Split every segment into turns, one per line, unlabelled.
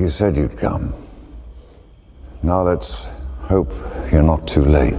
You said you'd come. Now let's hope you're not too late.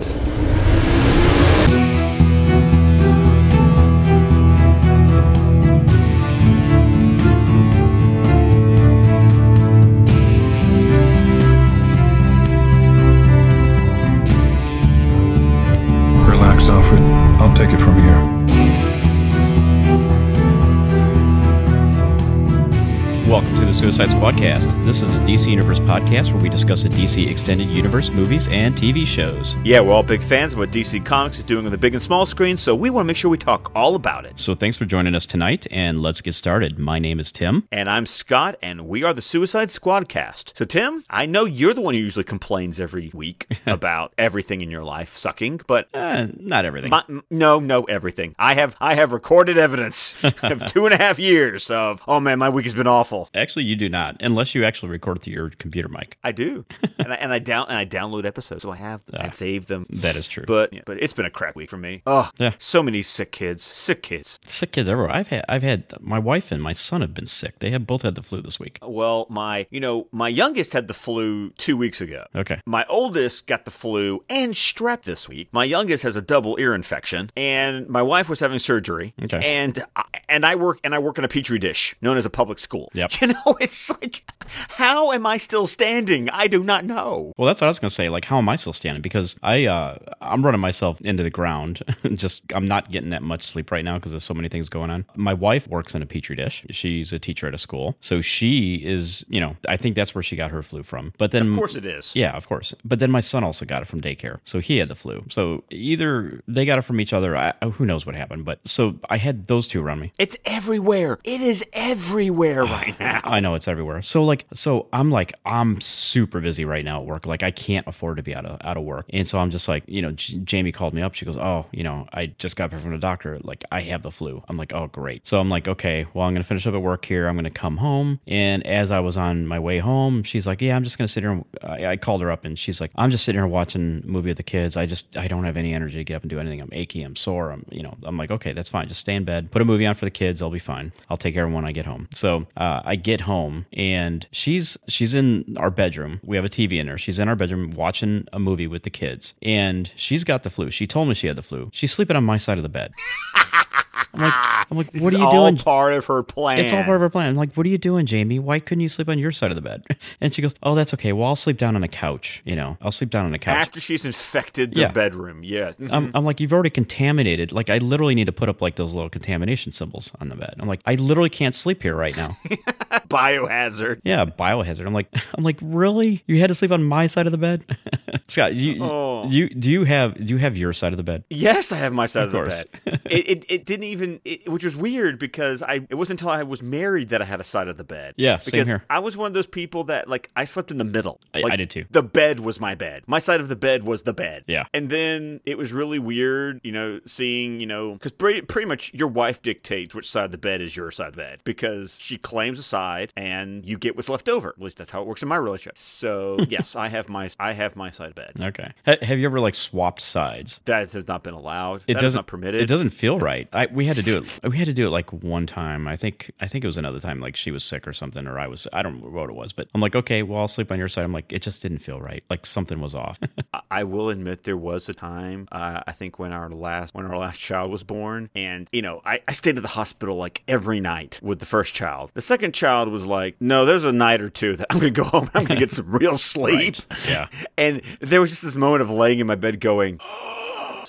Suicide Squadcast. This is a DC Universe podcast where we discuss the DC Extended Universe movies and TV shows.
Yeah, we're all big fans of what DC Comics is doing on the big and small screen, so we want to make sure we talk all about it.
So thanks for joining us tonight, and let's get started. My name is Tim.
And I'm Scott, and we are the Suicide Squadcast. So, Tim, I know you're the one who usually complains every week about everything in your life sucking, but
Uh, not everything.
my, no, no, everything. I have, I have recorded evidence of two and a half years of, oh man, my week has been awful.
Actually, you do not, unless you actually record through your computer mic.
I do, and I, and I down and I download episodes, so I have, I've ah, saved them.
That is true.
But, but it's been a crap week for me. Oh,
Yeah.
so many sick kids, sick kids.
sick kids everywhere. I've had, I've had my wife and my son have been sick. They have both had the flu this week.
Well, my, you know, my youngest had the flu two weeks ago.
Okay.
My oldest got the flu and strep this week. My youngest has a double ear infection, and my wife was having surgery.
Okay.
And I, and I work and I work in a petri dish known as a public school.
Yep.
You know, it's like, how am I still standing? I do not know.
Well, that's what I was gonna say. Like, how am I still standing? Because I, uh, I'm running myself into the ground. Just, I'm not getting that much sleep right now because there's so many things going on. My wife works in a petri dish. She's a teacher at a school, so she is, you know, I think that's where she got her flu from. But then,
Of course, it is.
yeah, of course. But then my son also got it from daycare, so he had the flu. So either they got it from each other. I, who knows what happened? But so I had those two around me.
It's everywhere. It is everywhere right now.
I know everywhere. So like, so I'm like, I'm super busy right now at work. Like, I can't afford to be out of out of work, and so I'm just like, you know, J- Jamie called me up. She goes, oh, you know, I just got back from the doctor. Like, I have the flu. I'm like, oh, great. So I'm like, okay, well, I'm gonna finish up at work here. I'm gonna come home, and as I was on my way home, she's like, yeah, I'm just gonna sit here. And, I, I called her up, and she's like, I'm just sitting here watching a movie with the kids. I just, I don't have any energy to get up and do anything. I'm achy. I'm sore. I'm, you know, I'm like, okay, that's fine. Just stay in bed. Put a movie on for the kids. I'll be fine. I'll take care of them when I get home. So uh, I get home and she's she's in our bedroom. We have a TV in her. She's in our bedroom watching a movie with the kids, and she's got the flu. She told me she had the flu. She's sleeping on my side of the bed. I'm like, ah, I'm like, what are you
It's
doing?
All part of her plan.
It's all part of her plan. I'm like, what are you doing, Jamie? Why couldn't you sleep on your side of the bed? And she goes, oh, that's okay. Well, I'll sleep down on a couch. You know, I'll sleep down on a couch.
After she's infected the
Yeah.
bedroom, yeah.
I'm, I'm like, you've already contaminated. Like, I literally need to put up like those little contamination symbols on the bed. I'm like, I literally can't sleep here right now.
Biohazard.
yeah, biohazard. I'm like, I'm like, really? You had to sleep on my side of the bed, Scott? You,
Oh.
you do you have do you have your side of the bed?
Yes, I have my side of,
course.
the bed. It, it it didn't even, it, which was weird because I it wasn't until I was married that I had a side of the bed.
Yeah, same
because
here.
I was one of those people that like I slept in the middle.
I-
Like,
I did too.
The bed was my bed. My side of the bed was the bed.
Yeah.
and then it was really weird, you know, seeing you know because pretty, pretty much your wife dictates which side of the bed is your side of the bed because she claims a side and you get what's left over. At least that's how it works in my relationship. So yes, I have my I have my side of bed.
Okay. Ha- have you ever like swapped sides?
That has not been allowed.
It
That is
doesn't
not permitted.
It doesn't feel right. I we had to do it. We had to do it like one time. I think I think it was another time. Like she was sick or something, or I was. I don't remember what it was. But I'm like, okay, well, I'll sleep on your side. I'm like, it just didn't feel right. Like something was off.
I- will admit there was a time uh, I think when our last when our last child was born, and you know I, I stayed at the hospital like every night with the first child. The second child was like, no, there's a night or two that I'm gonna go home. I'm gonna get some real sleep.
Yeah.
And there was just this moment of laying in my bed going.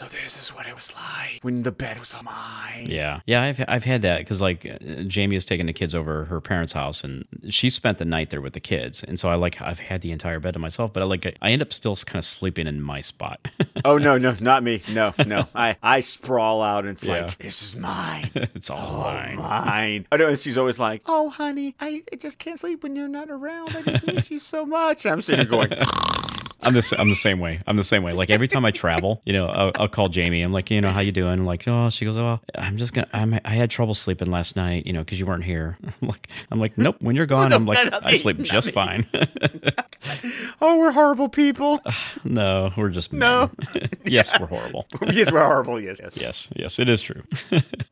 So this is what it was like when the bed was on mine.
Yeah, yeah, I've I've had that because like uh, Jamie has taken the kids over her parents' house and she spent the night there with the kids, and so I like I've had the entire bed to myself, but I like I end up still kind of sleeping in my spot.
Oh no, no, not me. No, no. I I sprawl out and it's
Yeah.
like this is mine.
it's all mine.
mine. I know, and she's always like, "Oh, honey, I, I just can't sleep when you're not around. I just miss you so much." I'm sitting here going,
I'm the I'm the same way. I'm the same way. Like every time I travel, you know, I'll, I'll call Jamie. I'm like, you know, how you doing? like, oh, she goes, oh, I'm just gonna. I'm, I had trouble sleeping last night, you know, because you weren't here. I'm like, I'm like, nope. When you're gone, I'm like, I sleep
not
just fine.
Oh, we're horrible people.
no, we're just
No.
yes, we're horrible.
yes, we're horrible. Yes. yes.
Yes, yes, it is true.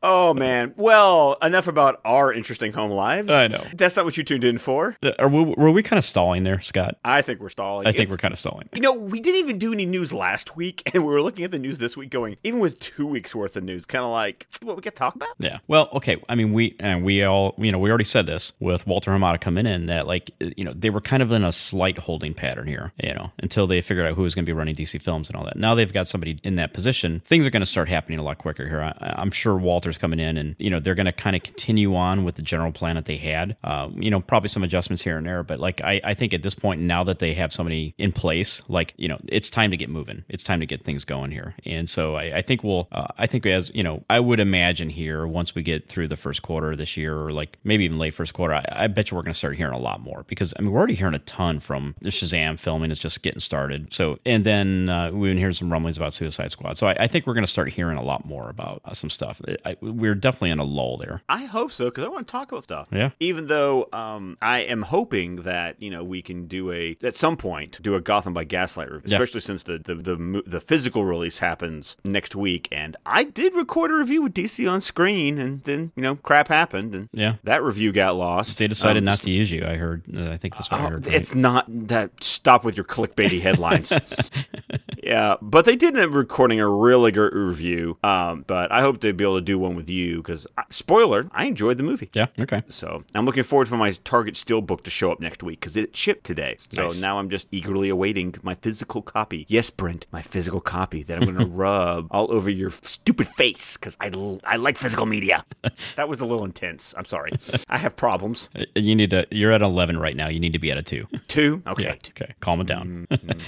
Oh man. Well, enough about our interesting home lives.
I know.
That's not what you tuned in for.
Uh, Are we, were we kind of stalling there, Scott?
I think we're stalling.
I think
It's-
we're kind of stalling.
You know, we didn't even do any news last week, and we were looking at the news this week, going even with two weeks worth of news, kind of like what we got to talk about.
Yeah. Well, okay. I mean, we and we all, you know, we already said this with Walter Hamada coming in that like, you know, they were kind of in a slight holding pattern here, you know, until they figured out who was going to be running DC Films and all that. Now they've got somebody in that position. Things are going to start happening a lot quicker here. I, I'm sure Walter's coming in, and you know, they're going to kind of continue on with the general plan that they had. Um, you know, probably some adjustments here and there, but like, I, I think at this point now that they have somebody in place, like, you know, it's time to get moving. It's time to get things going here, and so I, I think we'll, uh, I think as you know, I would imagine here once we get through the first quarter of this year, or like maybe even late first quarter, I, I bet you we're going to start hearing a lot more because I mean we're already hearing a ton from the Shazam filming is just getting started. So and then uh, we've been hearing some rumblings about Suicide Squad. So I, I think we're going to start hearing a lot more about uh, some stuff. I, we're definitely in a lull there.
I hope so because I want to talk about stuff.
Yeah.
Even though um, I am hoping that you know we can do a at some point do a Gotham by Gaslight review,
Yeah.
especially since the the, the the physical release happens next week, and I did record a review with DC on screen, and then you know crap happened, and
Yeah.
that review got lost.
They decided
Um,
not to use you. I heard. Uh, I think that's what I
Oh,
heard. right?
it's not that. Stop with your clickbaity headlines. yeah, but they did end up recording a really good review. Um, but I hope they'd be able to do one with you because, spoiler, I enjoyed the movie.
yeah. Okay.
So I'm looking forward for my Target Steel book to show up next week because it shipped today. So
Nice.
now I'm just eagerly awaiting my physical copy. Yes, Brent, my physical copy that I'm going to rub all over your stupid face because I, l- I like physical media. that was a little intense. I'm sorry. I have problems.
Uh, You need to. You're at 11 right now. You need to be at a two.
Two? Okay.
Yeah. Okay. Calm it down.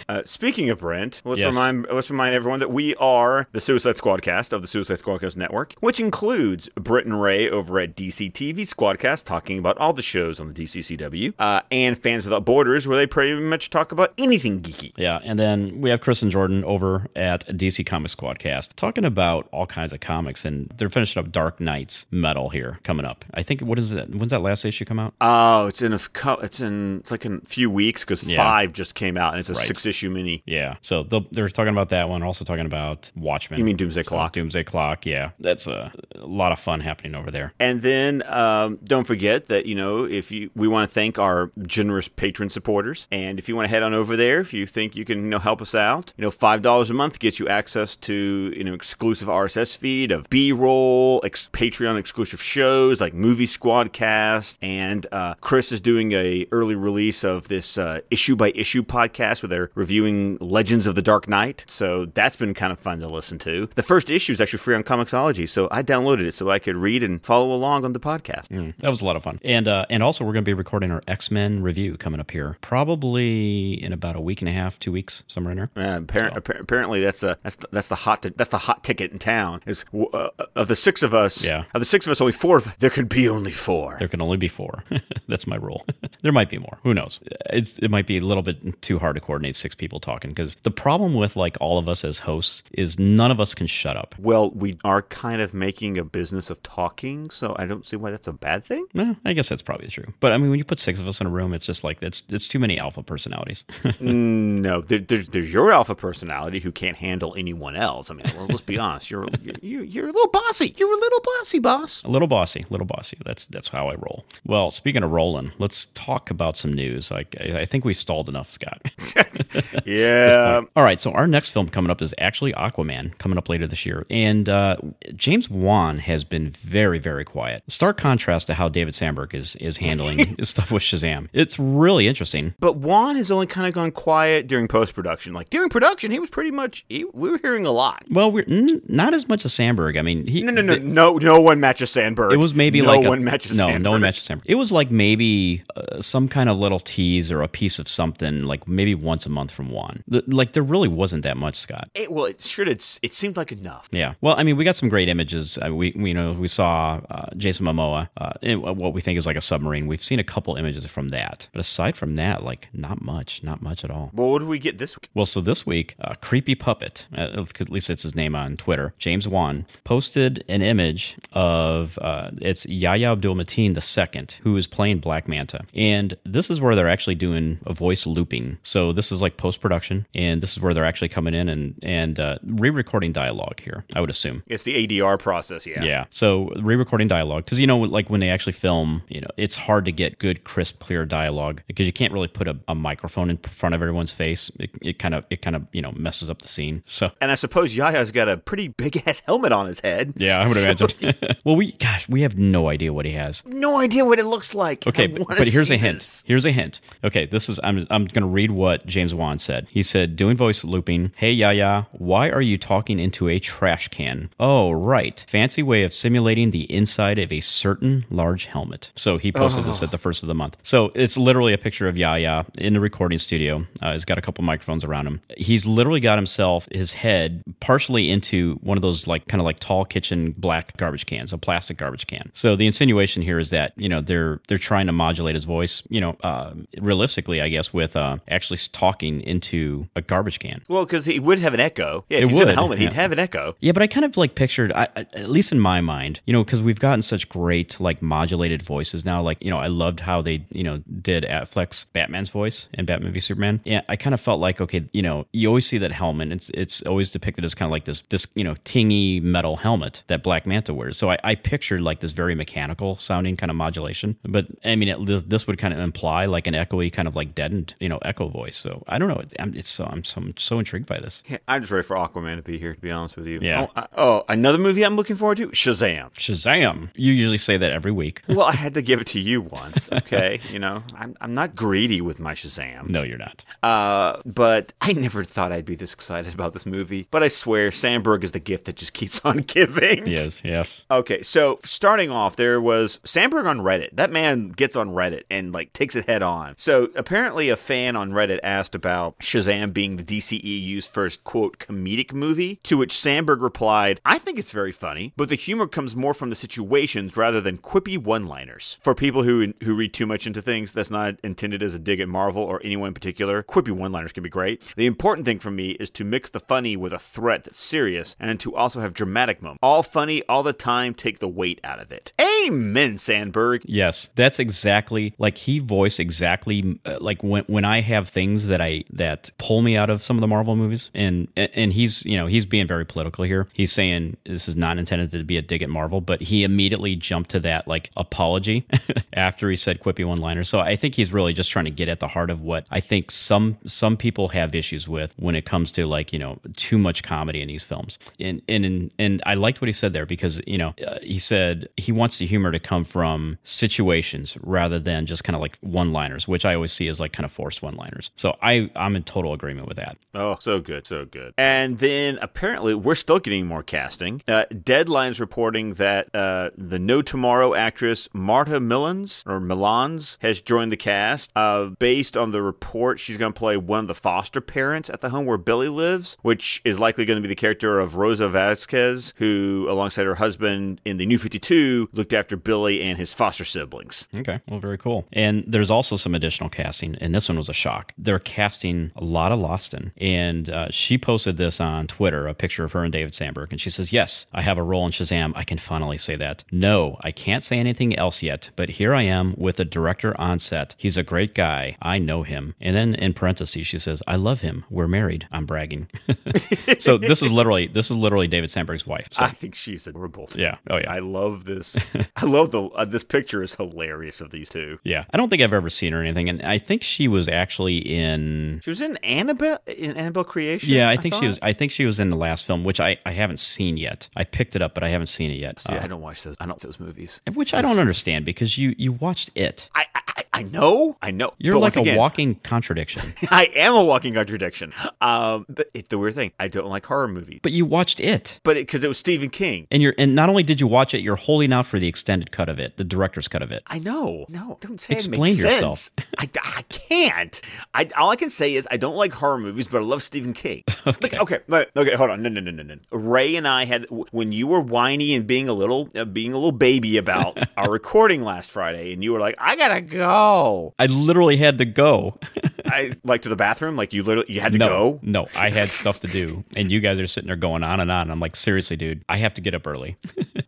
Uh, speaking of Brent, let's
Yes.
Remind let's remind everyone that we are the Suicide Squadcast of the Suicide Squadcast Network, which includes Britt and Ray over at DC TV Squadcast, talking about all the shows on the DCCW, uh, and Fans Without Borders, where they pretty much talk about anything geeky.
Yeah, and then we have Chris and Jordan over at DC Comics Squadcast talking about all kinds of comics, and they're finishing up Dark Nights metal here coming up. I think what is that? When's that last issue come out?
Oh, it's in a it's in it's like in a few weeks because
Yeah.
five just came out and it's a
Right.
six issue mini.
Yeah, so they'll- they're talking about that one. Also talking about Watchmen.
You mean Doomsday
So,
Clock?
Doomsday Clock. Yeah, that's a, a lot of fun happening over there.
And then um, don't forget that you know if you we want to thank our generous patron supporters, and if you want to head on over there, if you think you can you know help us out, you know five dollars a month gets you access to you know exclusive RSS feed of B roll, ex- Patreon exclusive shows like Movie Squad Cast, and uh, Chris is doing a early release of this uh, issue by issue podcast where they're reviewing Legends of the Dark Knight. So that's been kind of fun to listen to. The first issue is actually free on Comixology, so I downloaded it so I could read and follow along on the podcast.
Mm, that was a lot of fun. And uh, and also we're going to be recording our X Men review coming up here, probably in about a week and a half, two weeks, somewhere in there.
Uh, appar- appar- apparently, that's a that's the, that's the hot that's the hot ticket in town. Is uh, of the six of us,
Yeah.
of the six of us, only four. of- There could be only four.
There can only be four. That's my rule. there might be more. Who knows? It's it might be a little bit too hard to coordinate six people talking because the problem with like all of us as hosts is none of us can shut up.
Well, we are kind of making a business of talking, so I don't see why that's a bad thing.
I guess that's probably true. But I mean, when you put six of us in a room, it's just like it's it's too many alpha personalities.
Mm, no, there, there's there's your alpha personality who can't handle anyone else. I mean, well, let's be honest. You're you're you're a little bossy. You're a little bossy, boss.
a little bossy, little bossy. That's that's how I roll. Well, speaking of rolling, let's talk about some news. Like I, I think we stalled enough, Scott.
Yeah.
All right, so our next film coming up is actually Aquaman, coming up later this year. And uh, James Wan has been very, very quiet. Stark contrast to how David Sandberg is is handling his stuff with Shazam. It's really interesting.
But Wan has only kind of gone quiet during post production. Like during production, he was pretty much he, we were hearing a lot.
Well, we're n- not as much as Sandberg. I mean, he
No, no, no, no, no one matches Sandberg.
It was maybe
no
like a-
one matches.
no,
Sandberg.
no one matches Sandberg. It was like maybe uh, some kind of little tease or a piece of something, like maybe once a month from Wan. The- Like there really wasn't that much, Scott.
It, well, it sure did. It seemed like enough.
Yeah. Well, I mean, we got some great images. Uh, we, we, you know, we saw uh, Jason Momoa uh, in what we think is like a submarine. We've seen a couple images from that, but aside from that, like not much, not much at all.
Well, what did we get this week?
Well, so this week, uh, Creepy Puppet, uh, at least it's his name on Twitter, James Wan, posted an image of uh, it's Yahya Abdul Mateen II, who is playing Black Manta. And this is where they're actually doing a voice looping. So this is like post production, and this is where they're actually coming in and, and uh, re recording dialogue here, I would assume.
It's the ADR process. Yeah.
Yeah. So re-recording dialogue because you know, like when they actually film, you know, it's hard to get good, crisp, clear dialogue because you can't really put a, a microphone in front of everyone's face. It, it kind of, it kind of, you know, messes up the scene. So.
And I suppose Yaya's got a pretty big ass helmet on his head.
Yeah, I would
So,
imagine. well, we, gosh, we have no idea what he has.
no idea what it looks like.
Okay, but, but here's a hint.
this.
Here's a hint. Okay, this is I'm I'm gonna read what James Wan said. He said, doing voice looping. Hey Yaya, why are you talking into a trash can? Oh right, fancy way of simulating the inside of a certain large helmet. So he posted this at the first of the month. So it's literally a picture of Yaya in the recording studio. Uh, he's got a couple microphones around him. He's literally got himself his head partially into one of those like kind of like tall kitchen black garbage cans, a plastic garbage can. So the insinuation here is that you know they're they're trying to modulate his voice, you know, uh, realistically, I guess, with uh, actually talking into a garbage can.
Well, because he would have an echo. Yeah, if
It
he's in a
would,
helmet, he'd have an echo.
Yeah, but I kind of like pictured, I, I- at least in my mind, you know, because we've gotten such great like modulated voices now. Like, you know, I loved how they, you know, did Affleck's Batman's voice in Batman v Superman. Yeah, I kind of felt like, okay, you know, you always see that helmet. It's it's always depicted as kind of like this this you know tingy metal helmet that Black Manta wears. So I, I pictured like this very mechanical sounding kind of modulation. But I mean, it, this this would kind of imply like an echoey kind of like deadened, you know, echo voice. So I don't know. It, it's so I'm so, I'm so intrigued by this.
Yeah, I'm just ready for Aquaman to be here. To be honest with you.
Yeah.
Oh, I- oh, another movie I'm looking forward to: Shazam.
Shazam! You usually say that every week.
Well, I had to give it to you once, okay? you know, I'm I'm not greedy with my Shazam.
No, you're not.
Uh, but I never thought I'd be this excited about this movie. But I swear, Sandberg is the gift that just keeps on giving.
Yes, yes.
Okay, so starting off, there was Sandberg on Reddit. That man gets on Reddit and like takes it head on. So apparently, a fan on Reddit asked about Shazam being the DCEU's first quote comedic movie, to which Sandberg replied, "I think it's very funny, but the humor comes more from the situations rather than quippy one-liners. For people who who read too much into things, that's not intended as a dig at Marvel or anyone in particular. Quippy one-liners can be great. The important thing for me is to mix the funny with a threat that's serious, and to also have dramatic moments. All funny all the time. Take the weight out of it. Amen, Sandberg.
Yes, that's exactly like he voiced exactly uh, like when when I have things that I that pull me out of some of the Marvel movies, and and he's you know he's being very political here. He's saying this is not intended to be a dig at Marvel, but he immediately jumped to that like apology after he said quippy one liner. So I think he's really just trying to get at the heart of what I think some some people have issues with when it comes to like you know too much comedy in these films. And and and I liked what he said there because you know uh, he said he wants the humor to come from situations rather than just kind of like one liners, which I always see as like kind of forced one liners. So I I'm in total agreement with that.
Oh, so good, so good. And then apparently we're still getting more casting. Uh, Deadline's reporting that uh, the No Tomorrow actress Marta Millans or Milans has joined the cast. Uh, based on the report, she's going to play one of the foster parents at the home where Billy lives, which is likely going to be the character of Rosa Vasquez, who, alongside her husband in the New 52, looked after Billy and his foster siblings.
Okay, well, very cool. And there's also some additional casting, and this one was a shock. They're casting Lotta Losten, and uh, she posted this on Twitter, a picture of her and David Sandberg, and she says, "Yes, I have a role in Shazam. I can finally say that. No, I can't say anything else yet, but here I am with a director on set. He's a great guy. I know him." And then in parentheses, she says, "I love him. We're married. I'm bragging." so this is literally this is literally David Sandberg's wife. So
I think she's adorable.
yeah, oh yeah.
I love this. I love the uh, this picture is hilarious of these two.
Yeah, I don't think I've ever seen her or anything, and I think she was actually in.
She was in Annabelle in Annabelle Creation.
Yeah, I think she was. I think she was in the last film, which I, I haven't seen yet. I picked it up, but I haven't seen it yet.
See,
Uh,
I don't watch those. I don't those movies.
which I don't understand because you you watched it.
I I, I- I know. I know.
You're
but
like a
again,
walking contradiction.
I am a walking contradiction. Um, but it's the weird thing. I don't like horror movies.
but you watched it.
But because it, was Stephen King.
And you're and not only did you watch it, you're holding out for the extended cut of it, the director's cut of it.
I know. No, don't say
Explain
it makes
yourself.
sense. I, I can't. I all I can say is I don't like horror movies, but I love Stephen King. okay, okay, okay. Hold on, no, no, no, no, no. Ray and I had when you were whiny and being a little, uh, being a little baby about our recording last Friday, and you were like, "I gotta go."
I literally had to go.
I like to the bathroom, like you literally you had to
no,
go.
no, I had stuff to do, and you guys are sitting there going on and on. I'm like, seriously, dude, I have to get up early.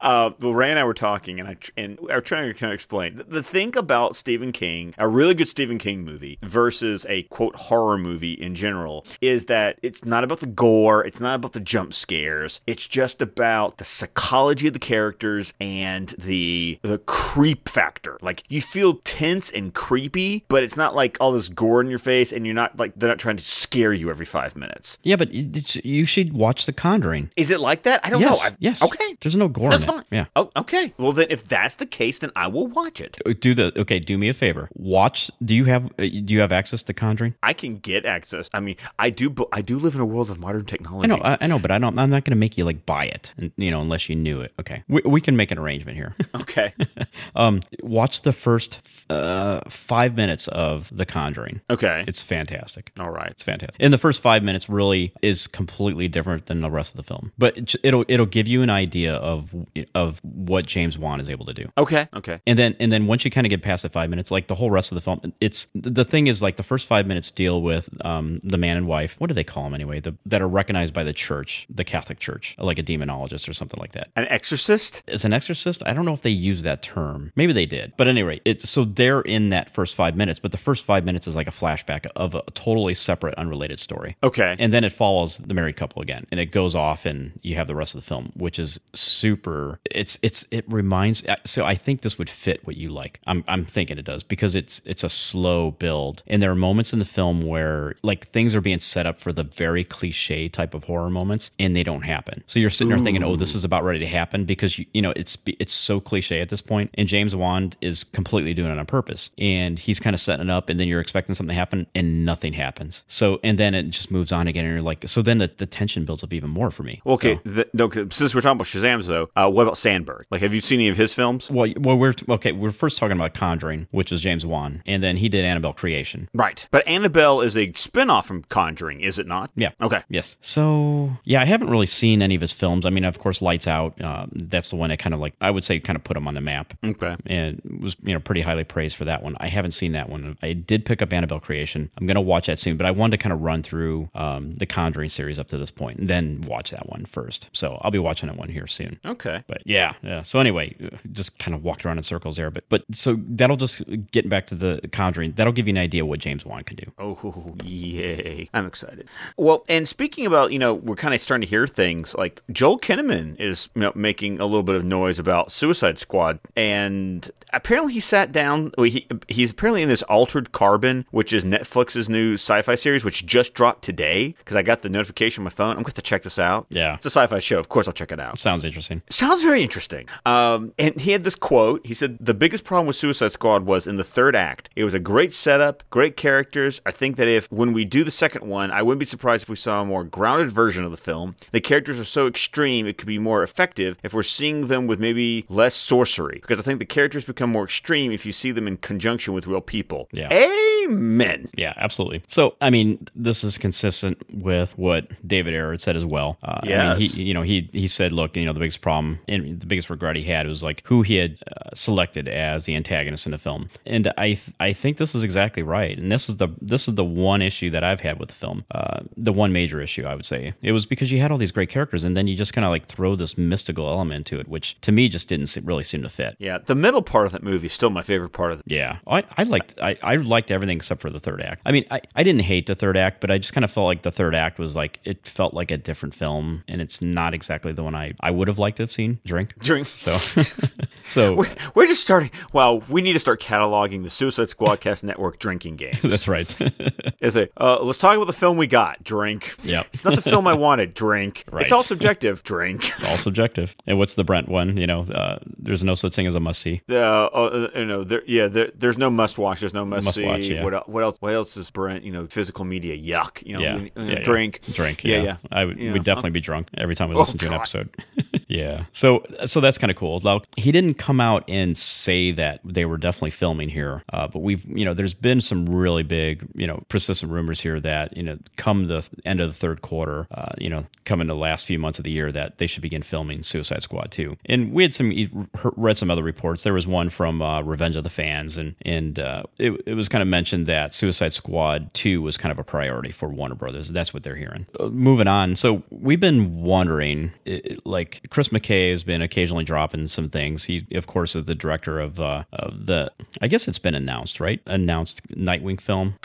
Uh, well, Ray and I were talking, and I tr- and I were trying to kind of explain the, the thing about Stephen King, a really good Stephen King movie versus a quote horror movie in general, is that it's not about the gore, it's not about the jump scares, it's just about the psychology of the characters and the the creep factor. Like you feel tense and creepy, but it's not like all this gore in your face, and you're not like they're not trying to scare you every five minutes.
yeah, but it's, you should watch The Conjuring.
Is it like that? I don't
yes,
know. I've-
yes.
Okay.
There's no gore
That's
in it.
fine.
Yeah.
Oh, okay. Well, then, if that's the case, then I will watch it.
Do the okay. Do me a favor. Watch. Do you have uh, Do you have access to Conjuring?
I can get access. I mean, I do. I do live in a world of modern
I
technology.
know, I, I know, but I don't. I'm not going to make you like buy it, and, you know, unless you knew it. Okay, we, we can make an arrangement here.
Okay.
um, watch the first uh, five minutes of The Conjuring.
Okay.
It's fantastic.
All right.
It's fantastic. In the first five minutes really is completely different than the rest of the film, but it- it'll it'll give you an idea of of what James Wan is able to do.
Okay. Okay.
And then and then once you kind of get past the five minutes, like the whole rest of the film, it's the thing is like the first five minutes deal with um, the man and wife. What do they call them anyway? The, that are recognized by the church, the Catholic Church, like a demonologist or something like that.
An exorcist.
As an exorcist, I don't know if they use that term. Maybe they did. But anyway, it's so they're in that first five minutes, but the first five minutes is like a flashback of a totally separate, unrelated story.
Okay.
And then it follows the married couple again, and it goes off, and you have the rest of the film, which is super. It's it's it reminds. So I think this would fit what you like. I'm I'm thinking it does because it's it's a slow build, and there are moments in the film where like things are being set up for the very cliche type of horror moments, and they don't happen. So you're sitting there thinking, oh, this is about ready to happen because you you know it's it's so cliche at this point. and James Wan is completely doing it on purpose, and he's kind of setting it up, and then you're expecting something to happen, and nothing happens. So and then it just moves on again, and you're like, so then the, the tension builds up even more for me.
Okay.
So-
The, no, since we're talking about Shazam's though, uh, what about Sandberg? Like, have you seen any of his films?
Well, well, we're okay. We're first talking about Conjuring, which is James Wan, and then he did Annabelle Creation.
Right. But Annabelle is a spin-off from Conjuring, is it not?
Yeah.
Okay.
Yes. So yeah, I haven't really seen any of his films. I mean, of course, Lights Out. Uh, that's the one that kind of like I would say kind of put him on the map.
Okay.
And was you know pretty highly praised for that one. I haven't seen that one. I did pick up Annabelle Creation. I'm gonna watch that soon, but I wanted to kind of run through um, the Conjuring series up to this point, and then watch that one first. So I'll be watching that one here soon.
Okay.
But yeah, yeah. So anyway, just kind of walked around in circles there. But but so that'll just getting back to the Conjuring. That'll give you an idea what James Wan can do.
Oh, yay. I'm excited. Well, and speaking about, you know, we're kind of starting to hear things like Joel Kinnaman is you know, making a little bit of noise about Suicide Squad. And apparently he sat down, well, he, he's apparently in this Altered Carbon, which is Netflix's new sci fi series, which just dropped today because I got the notification on my phone. I'm going to to check this out.
Yeah.
It's a sci fi show. Of course, I'll check it out.
Sounds interesting.
Sounds very interesting. Um, and he had this quote. He said, The biggest problem with Suicide Squad was in the third act. It was a great setup, great characters. I think that if, when we do the second one, I wouldn't be surprised if we saw a more grounded version of the film. The characters are so extreme, it could be more effective if we're seeing them with maybe less sorcery. Because I think the characters become more extreme if you see them in conjunction with real people.
Yeah.
Amen.
Yeah, absolutely. So, I mean, this is consistent with what David Ayer said as well. Uh, I mean, he, you know, he he said, look, you know, the biggest problem and the biggest regret he had was like who he had uh, selected as the antagonist in the film, and I th- I think this is exactly right. And this is the this is the one issue that I've had with the film, uh, the one major issue I would say. It was because you had all these great characters, and then you just kind of like throw this mystical element to it, which to me just didn't really seem to fit.
Yeah, the middle part of that movie is still my favorite part of it.
Yeah, I, I liked I, I liked everything except for the third act. I mean, I, I didn't hate the third act, but I just kind of felt like the third act was like it felt like a different film, and it's not exactly the one I, I would have liked to have seen. Drink,
Drink.
So, so
We're, we're just starting. Well, we need to start cataloging the Suicide Squadcast Network drinking games.
that's right.
Is it? Uh, let's talk about the film we got. Drink.
Yep.
It's not the film I wanted. Drink.
Right.
It's all subjective. Drink.
it's all subjective. And what's the Brent one? You know, uh, there's no such thing as a must see.
Uh, uh, you know, there, yeah, there, there's no must watch. There's no must,
Must
see.
watch, yeah.
What, what else? What else is Brent? You know, physical media. Yuck. You know,
Yeah,
we- uh,
yeah,
drink.
Drink.
Yeah,
Yeah,
yeah.
I would definitely be drunk every time we
Oh,
listen to an
God.
episode. Yeah. So so that's kind of cool. Now he didn't come out and say that they were definitely filming here, uh, but we've you know there's been some really big you know persistent rumors here that you know come the end of the third quarter, uh, you know come in the last few months of the year that they should begin filming Suicide Squad 2. And we had some read some other reports. There was one from uh, Revenge of the Fans, and and uh, it, it was kind of mentioned that Suicide Squad 2 was kind of a priority for Warner Brothers. That's what they're hearing. Uh, moving on. So we've been wondering, like Chris McKay has been occasionally dropping some things. He, of course, is the director of, uh, of the. I guess it's been announced, right? Announced Nightwing film.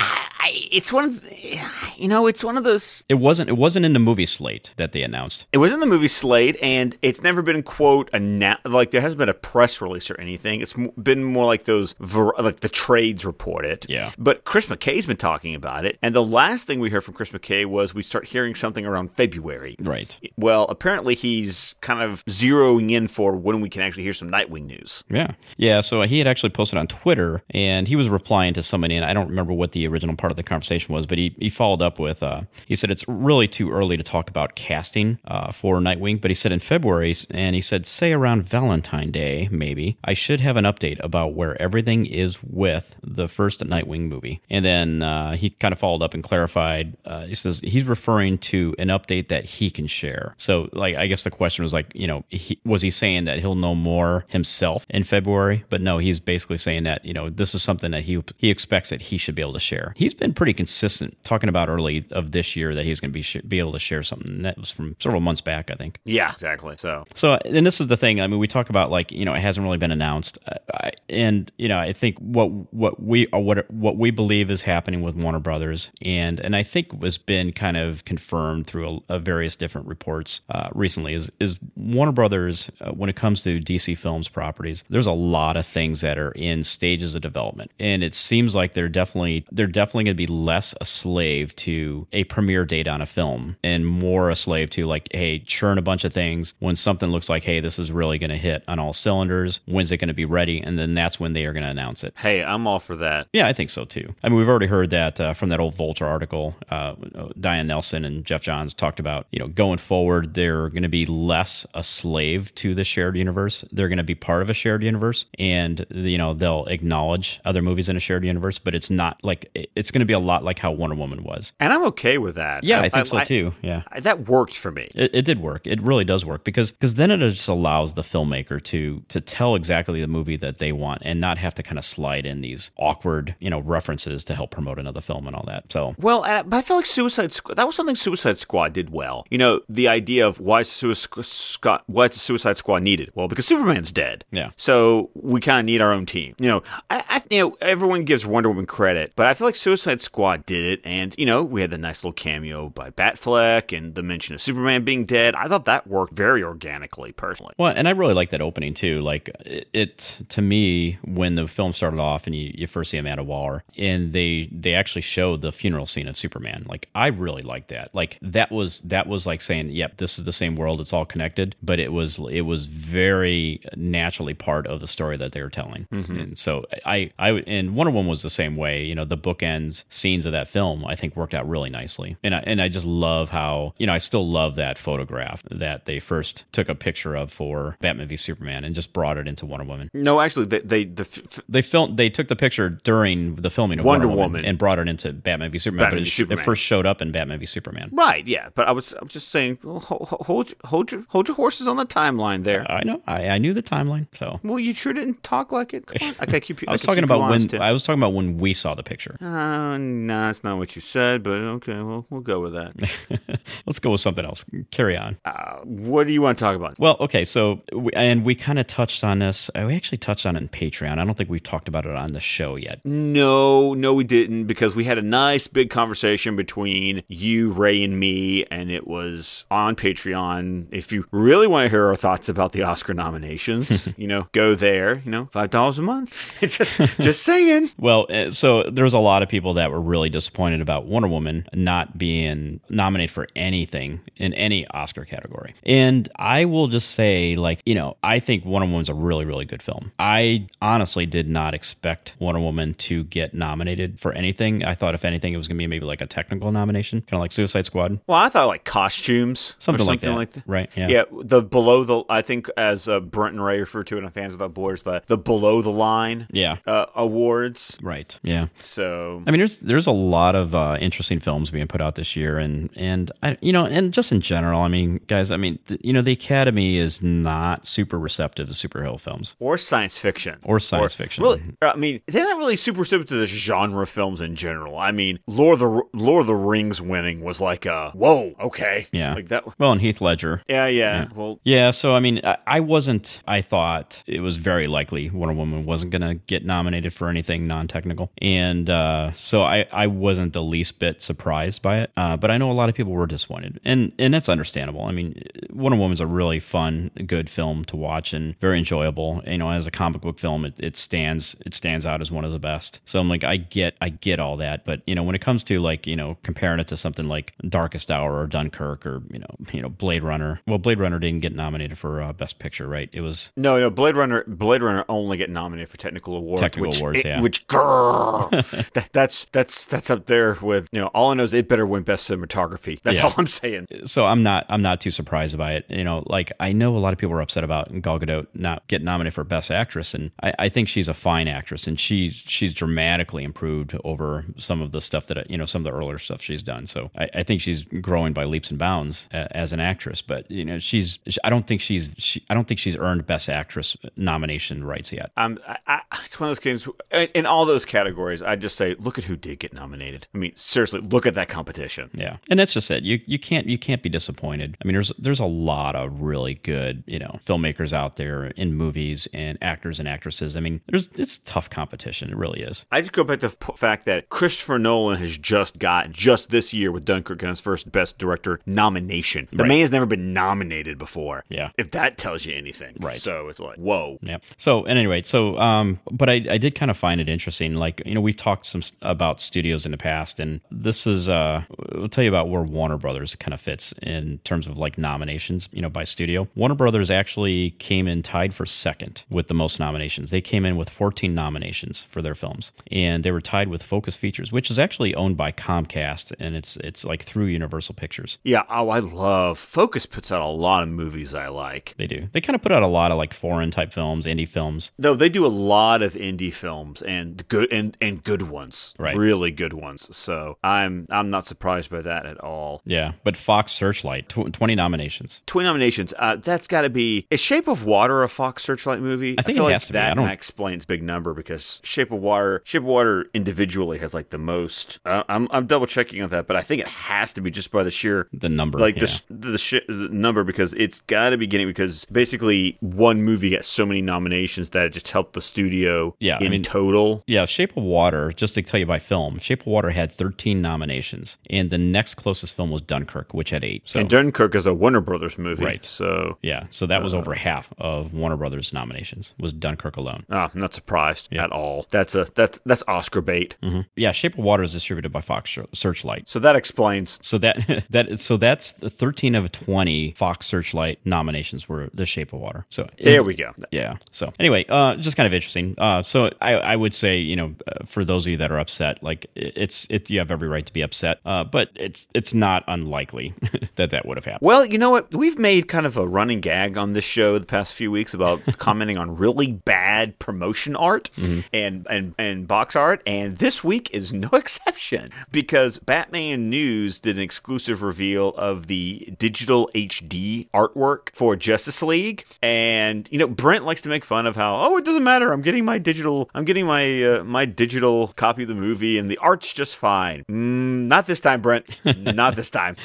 I, it's one of the, you know it's one of those
it wasn't it wasn't in the movie slate that they announced.
It was in the movie slate and it's never been quote a like there hasn't been a press release or anything. It's been more like those like the trades report it.
Yeah.
But chris mckay's been talking about it and the last thing we heard from chris mckay was we start hearing something around february.
Right.
Well apparently he's kind of zeroing in for when we can actually hear some nightwing news.
Yeah. Yeah so he had actually posted on twitter and he was replying to somebody and i don't remember what the original part part of the conversation was, but he, he followed up with uh, he said it's really too early to talk about casting uh, for Nightwing, but he said in February, and he said, say around Valentine Day, maybe, I should have an update about where everything is with the first Nightwing movie. And then uh, he kind of followed up and clarified. Uh, he says he's referring to an update that he can share. So, like, I guess the question was like, you know, he, was he saying that he'll know more himself in February? But no, he's basically saying that you know this is something that he he expects that he should be able to share. He's been pretty consistent talking about early of this year that he was going to be sh- be able to share something that was from several months back, I think.
Yeah, exactly. So,
so and this is the thing. I mean, we talk about like you know it hasn't really been announced, I, and you know I think what what we what what we believe is happening with Warner Brothers, and and I think was been kind of confirmed through a, a various different reports uh, recently is is Warner Brothers uh, when it comes to DC Films properties. There's a lot of things that are in stages of development, and it seems like they're definitely they're definitely to be less a slave to a premiere date on a film and more a slave to like, hey, churn a bunch of things when something looks like, hey, this is really going to hit on all cylinders. When's it going to be ready? And then that's when they are going to announce it.
Hey, I'm all for that.
Yeah, I think so too. I mean, we've already heard that uh, from that old Vulture article. Uh, Diane Nelson and Geoff Johns talked about, you know, going forward, they're going to be less a slave to the shared universe. They're going to be part of a shared universe, and you know, they'll acknowledge other movies in a shared universe, but it's not like it's going to be a lot like how Wonder Woman was.
And I'm okay with that.
Yeah, I, I think I, so too. Yeah,
I, that worked for me.
It, it, did work. It really does work because because then it just allows the filmmaker to to tell exactly the movie that they want and not have to kind of slide in these awkward you know references to help promote another film and all that. So
well, uh, but I feel like Suicide Squad that was something Suicide Squad did well. You know, the idea of why Suicide Squad why is the Suicide Squad needed? Well, because Superman's dead.
Yeah.
So we kind of need our own team. You know, I, I you know everyone gives Wonder Woman credit, but I feel like Suicide Squad did it. And, you know, we had the nice little cameo by Batfleck and the mention of Superman being dead. I thought that worked very organically, personally.
Well, and I really like that opening, too. Like, it, it to me, when the film started off and you, you first see Amanda Waller, and they they actually showed the funeral scene of Superman, like, I really liked that. Like, that was, that was like saying, yep, this is the same world. It's all connected. But it was, it was very naturally part of the story that they were telling. Mm-hmm. And so I, I, and Wonder Woman was the same way. You know, the bookends scenes of that film, I think worked out really nicely. And I, and I just love how, you know, I still love that photograph that they first took a picture of for Batman v Superman and just brought it into Wonder Woman.
No, actually, they they the f-
they filmed they took the picture during the filming of Wonder, Wonder Woman, Woman, and brought it into Batman v Superman, Batman but it, Superman. it, first showed up in Batman v Superman.
Right, yeah, but I was I'm just saying hold, hold hold your hold your horses on the timeline there.
I know. I, I knew the timeline. So
Well, you sure didn't talk like it. Come on. I, I keep
I was talking about when I was talking about when we saw the picture.
Uh, no, that's not what you said, but okay, well, we'll go with that.
Let's go with something else. Carry on.
Uh, what do you want to talk about?
Well, okay, so we, and we kind of touched on this. Uh, we actually touched on it in Patreon. I don't think we've talked about it on the show yet.
No, no, we didn't because we had a nice big conversation between you, Ray, and me, and it was on Patreon. If you really want to hear our thoughts about the Oscar nominations, you know, go there. You know, five dollars a month. It's just just saying.
Well, uh, so there was a lot of people that were really disappointed about Wonder Woman not being nominated for anything in any Oscar category. And I will just say, like, you know, I think Wonder Woman's a really, really good film. I honestly did not expect Wonder Woman to get nominated for anything. I thought, if anything, it was going to be maybe like a technical nomination, kind of like Suicide Squad.
Well, I thought like costumes,
Something
or
like that.
like that.
Right, yeah.
Yeah. The below the, I think as uh, Brent and Ray refer to it on Fans Without Borders, the the below the line,
Yeah.
uh, awards.
Right. Yeah.
So
I mean, there's there's a lot of uh, interesting films being put out this year, and and I, you know, and just in general, I mean, guys, I mean, th- you know, the Academy is not super receptive to superhero films.
or science fiction
Or science fiction.
Really, I mean, they're not really super receptive to the genre films in general. I mean, Lord of the Lord of the Rings winning was like a whoa, okay,
Yeah.
like that.
Well, and Heath Ledger.
Yeah, yeah. Well,
Yeah, so I mean, I, I wasn't. I thought it was very likely Wonder Woman wasn't going to get nominated for anything non-technical, and uh, so I, I wasn't the least bit surprised by it. Uh, but I know a lot of people were disappointed, and and that's understandable. I mean, Wonder Woman's a really fun, good film to watch and very enjoyable. You know, as a comic book film, it, it stands it stands out as one of the best. So I'm like, I get I get all that, but you know, when it comes to like you know comparing it to something like Darkest Hour or Dunkirk or you know you know Blade Runner, well, Blade Runner didn't get nominated for uh, Best Picture, right? It was
no, no. Blade Runner, Blade Runner only get nominated for technical awards.
Technical
which,
awards,
it-
yeah.
Which grrr, that, that's that's that's up there with you know. All I know is it better win best cinematography. That's
Yeah.
all I'm saying.
so I'm not I'm not too surprised by it. You know, like I know a lot of people are upset about Gal Gadot not getting nominated for Best Actress, and I, I think she's a fine actress, and she she's dramatically improved over some of the stuff that you know some of the earlier stuff she's done. So I, I think she's growing by leaps and bounds a, as an actress. But you know, she's I don't think she's she, I don't think she's earned Best Actress nomination rights yet.
Um, I, I, it's one of those games. In, in all those categories, I just say, look at who did get nominated. I mean, seriously, look at that competition.
Yeah, and that's just it. You you can't you can't be disappointed. I mean, there's there's a lot of really good you know filmmakers out there in movies and actors and actresses. I mean, there's it's tough competition. It really is.
I just go back to the p- fact that Christopher Nolan has just got just this year with Dunkirk his first Best Director nomination. The
Right.
man has never been nominated before.
Yeah.
if that tells you anything,
Right.
So it's like, whoa.
Yeah. So, at any rate, so, um, but I, I did kind of find it interesting. Like, you know, we've talked some s- about studios in the past, and this is, uh, we'll tell you about where Warner Brothers kind of fits in terms of like nominations, you know, by studio. Warner Brothers actually came in tied for second with the most nominations. They came in with 14 nominations for their films, and they were tied with Focus Features, which is actually owned by Comcast, and it's, it's like through Universal Pictures.
Yeah. Oh, I love Focus puts out a lot of movies I like.
They do. They kind of put out a lot of like foreign type films, indie films.
Though they do a lot of indie films and good and, and good ones,
Right.
Really good ones. So I'm I'm not surprised by that at all.
Yeah, but Fox Searchlight, tw- 20 nominations.
Twin nominations. Uh, that's got to be. Is Shape of Water a Fox Searchlight movie?
I think
feel
it
like
has to be. I
that explains big number because Shape of Water, Shape of Water individually has like the most. Uh, I'm I'm double checking on that, but I think it has to be just by the sheer
The number,
like
yeah.
the the, shi the number because it's got to be getting because basically one movie gets so many nominations that it just helped the studio.
Yeah, I
in
mean-
total.
Yeah, Shape of Water, just to tell you by film, Shape of Water had 13 nominations, and the next closest film was Dunkirk, which had eight. So,
And Dunkirk is a Warner Brothers movie,
Right.
So
yeah, so that was over half of Warner Brothers' nominations, was Dunkirk alone.
ah, I'm not surprised at all. That's a that's that's Oscar bait.
hmm Yeah, Shape of Water is distributed by Fox Searchlight.
So that explains
So that that so that's the 13 of 20 Fox Searchlight nominations were The Shape of Water. So
There we go.
Yeah. So anyway, uh, just kind of interesting. Uh, so I, I would say, you know, uh, for those of you that are upset, like it's it, you have every right to be upset. Uh, but it's it's not unlikely that that would have happened.
Well, you know what? We've made kind of a running gag on this show the past few weeks about commenting on really bad promotion art and, and and box art, and this week is no exception because Batman News did an exclusive reveal of the digital HD artwork for Justice League, and you know Brent likes to make fun of how oh it doesn't matter I'm getting my digital I'm getting my uh, my digital copy of the movie and the art's just fine. Mm, not this time, Brent. not this time.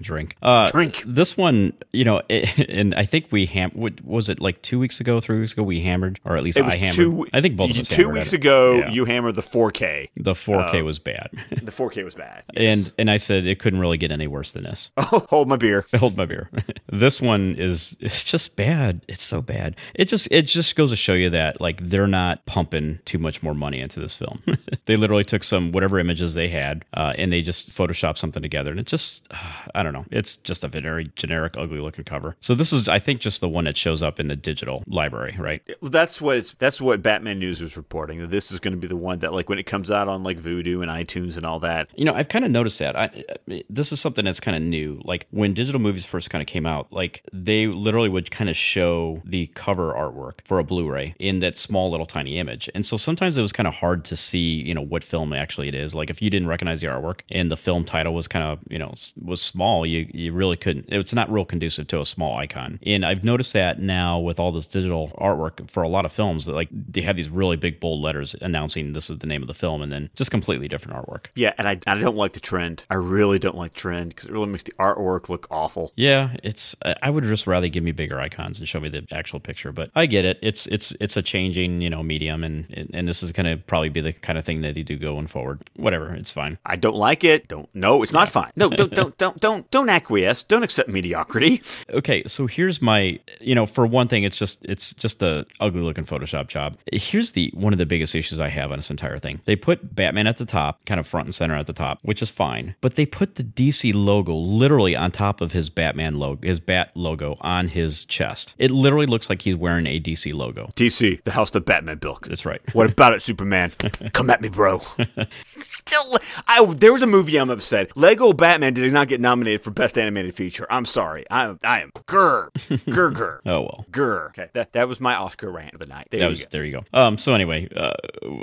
Drink. Uh,
Drink.
This one, you know, it, and I think we ham. What was it like two weeks ago, three weeks ago? We hammered, or at least I hammered.
two.
I think both of us.
Two weeks ago,
Yeah.
you hammered the 4K.
the 4K was bad,
The 4K was bad.
and and I said it couldn't really get any worse than this.
Oh, hold my beer.
hold my beer. this one is it's just bad. It's so bad. It just it just goes to show you that like they're not pumping too much more money into this film. they literally took some whatever images they had, uh, and they just photoshopped something together, and it just, uh, I don't know, it's just a very generic, ugly looking cover. So this is, I think, just the one that shows up in the digital library, right?
Well, that's what it's. That's what Batman News was reporting. That this is going to be the one that, like, when it comes out on like Vudu and iTunes and all that.
You know, I've kind of noticed that. I, I- this is something that's kind of new. Like when digital movies first kind of came out, like they literally would kind of show the cover artwork for a Blu-ray in that small little tiny image, and so sometimes it was kind of hard to see, you know, what film actually it is. Like if you didn't recognize the artwork and the film title was kind of, you know, was small, you you really couldn't. It's not real conducive to a small icon. And I've noticed that now with all this digital artwork for a lot of films that like they have these really big bold letters announcing this is the name of the film, and then just completely different artwork.
Yeah, and I, I don't like the trend. I really don't like trend because it really makes the artwork look awful.
Yeah, it's. I I would just rather give me bigger icons and show me the actual picture. But I get it. It's it's it's a changing you know medium, and and this is going to probably be the kind of thing that they do going forward. Whatever, it's fine.
I don't like it. Don't. No, it's not fine. No, don't don't don't don't don't acquiesce. Don't accept mediocrity.
Okay, so here's my. You know, for one thing, it's just it's just a ugly looking Photoshop job. Here's the one of the biggest issues I have on this entire thing. They put Batman at the top, kind of front and center at the top, which is fine. But they put the DC logo literally on top of his Batman logo, his Bat logo on his chest. It literally looks like he's wearing a DC logo.
DC, the house that Batman built.
That's right.
What about it, Superman? Come at me, bro. Still, I, there was a movie I'm upset. Lego Batman did not get nominated for Best Animated Feature. I'm sorry. I, I am grr, grr, grr.
Oh well.
Grr. Okay, that, that was my Oscar rant of the night. There
That
you
was
go.
there you go. Um. So anyway, uh,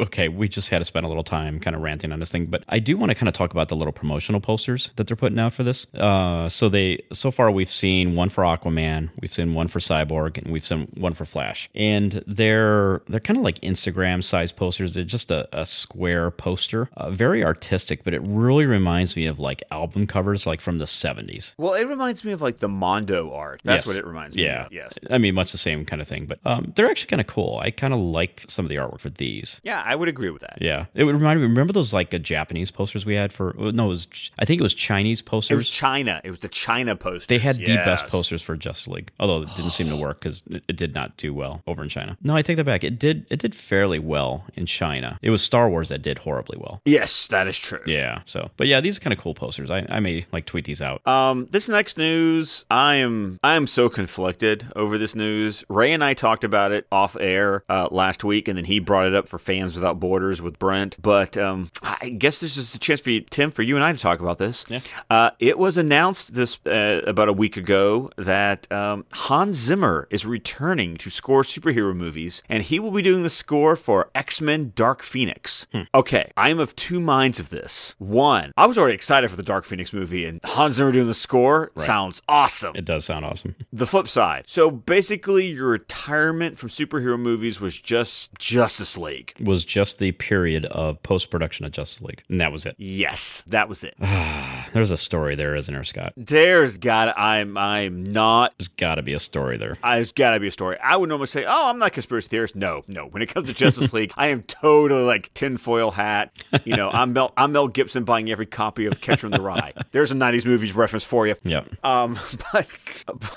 okay, we just had to spend a little time kind of ranting on this thing, but I do want to kind of talk about the little promotional posters that they're putting out for this. Uh. So they so far we've seen one for Aquaman, we've seen one for Cyborg, and we've seen one for Flash, and they're they're kind of like Instagram size posters. They're just a, a square poster, uh, very artistic, but it really reminds me of like album covers like from the seventies.
Well, it reminds me of like the Mondo art. That's
Yes.
what it reminds me
Yeah.
of. Yes.
I mean, much the same kind of thing, but um, they're actually kind of cool. I kind of like some of the artwork for these.
Yeah, I would agree with that.
Yeah, it would remind me. Remember those like uh, Japanese posters we had for? No, it was. I think it was Chinese posters.
It
posters.
was China. It was the China poster.
they had the best posters for Justice League, although it didn't seem to work because it, it did not do well over in China. No, I take that back. It did. It did fairly well in China. It was Star Wars that did horribly well.
Yes, that is true.
Yeah. So, but yeah, these are kind of cool posters. I, I may like tweet these out.
Um, this next news, I am I am so conflicted over this news. Ray and I talked about it off air uh, last week, and then he brought it up for Fans Without Borders with Brent. But um, I guess this is the chance for you, Tim, for you and I to talk about this.
Yeah.
Uh, it was announced this uh, about a week ago that um, Hans Zimmer is returning to score superhero movies, and he will be doing the score for X Men: Dark Phoenix. Okay, I am of two minds of this. One, I was already excited for the Dark Phoenix movie, and Hans Zimmer doing the score sounds awesome.
It does sound awesome.
The flip side. So basically, your retirement from superhero movies was just Justice League.
Was just the period of post production of Justice League, and that was it.
Yes, that was it.
There's a story there, isn't there, Scott?
There's got I'm I'm not
There's got to be a story there.
There's got to be a story. I would normally say, "Oh, I'm not a conspiracy theorist." No, no. When it comes to Justice League, I am totally like tinfoil hat. You know, I'm Mel, I'm Mel Gibson buying every copy of Catcher in the Rye. There's a '90s movies reference for you.
Yeah.
Um, but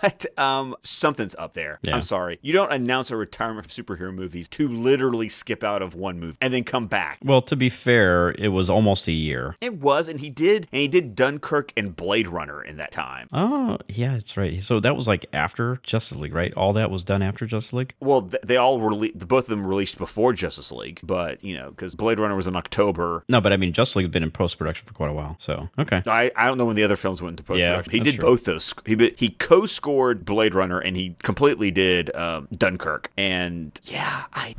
but um, something's up there.
Yeah.
I'm sorry. You don't announce a retirement from superhero movies to literally skip out of one movie and then come back.
Well, to be fair, it was almost a year.
It was, and he did, and he did Dunkirk and Blade Runner in that time.
Oh, yeah, that's right. So that was like after Justice League, right? All that was done after Justice League?
Well, they all rele- both of them released before Justice League, but you know, because Blade Runner was in October.
No, but I mean, Justice League been in post production for quite a while. So, okay.
I, I don't know when the other films went into post
Yeah,
production. he did
true.
both those. He he co-scored Blade Runner and he completely did um, Dunkirk. And yeah, I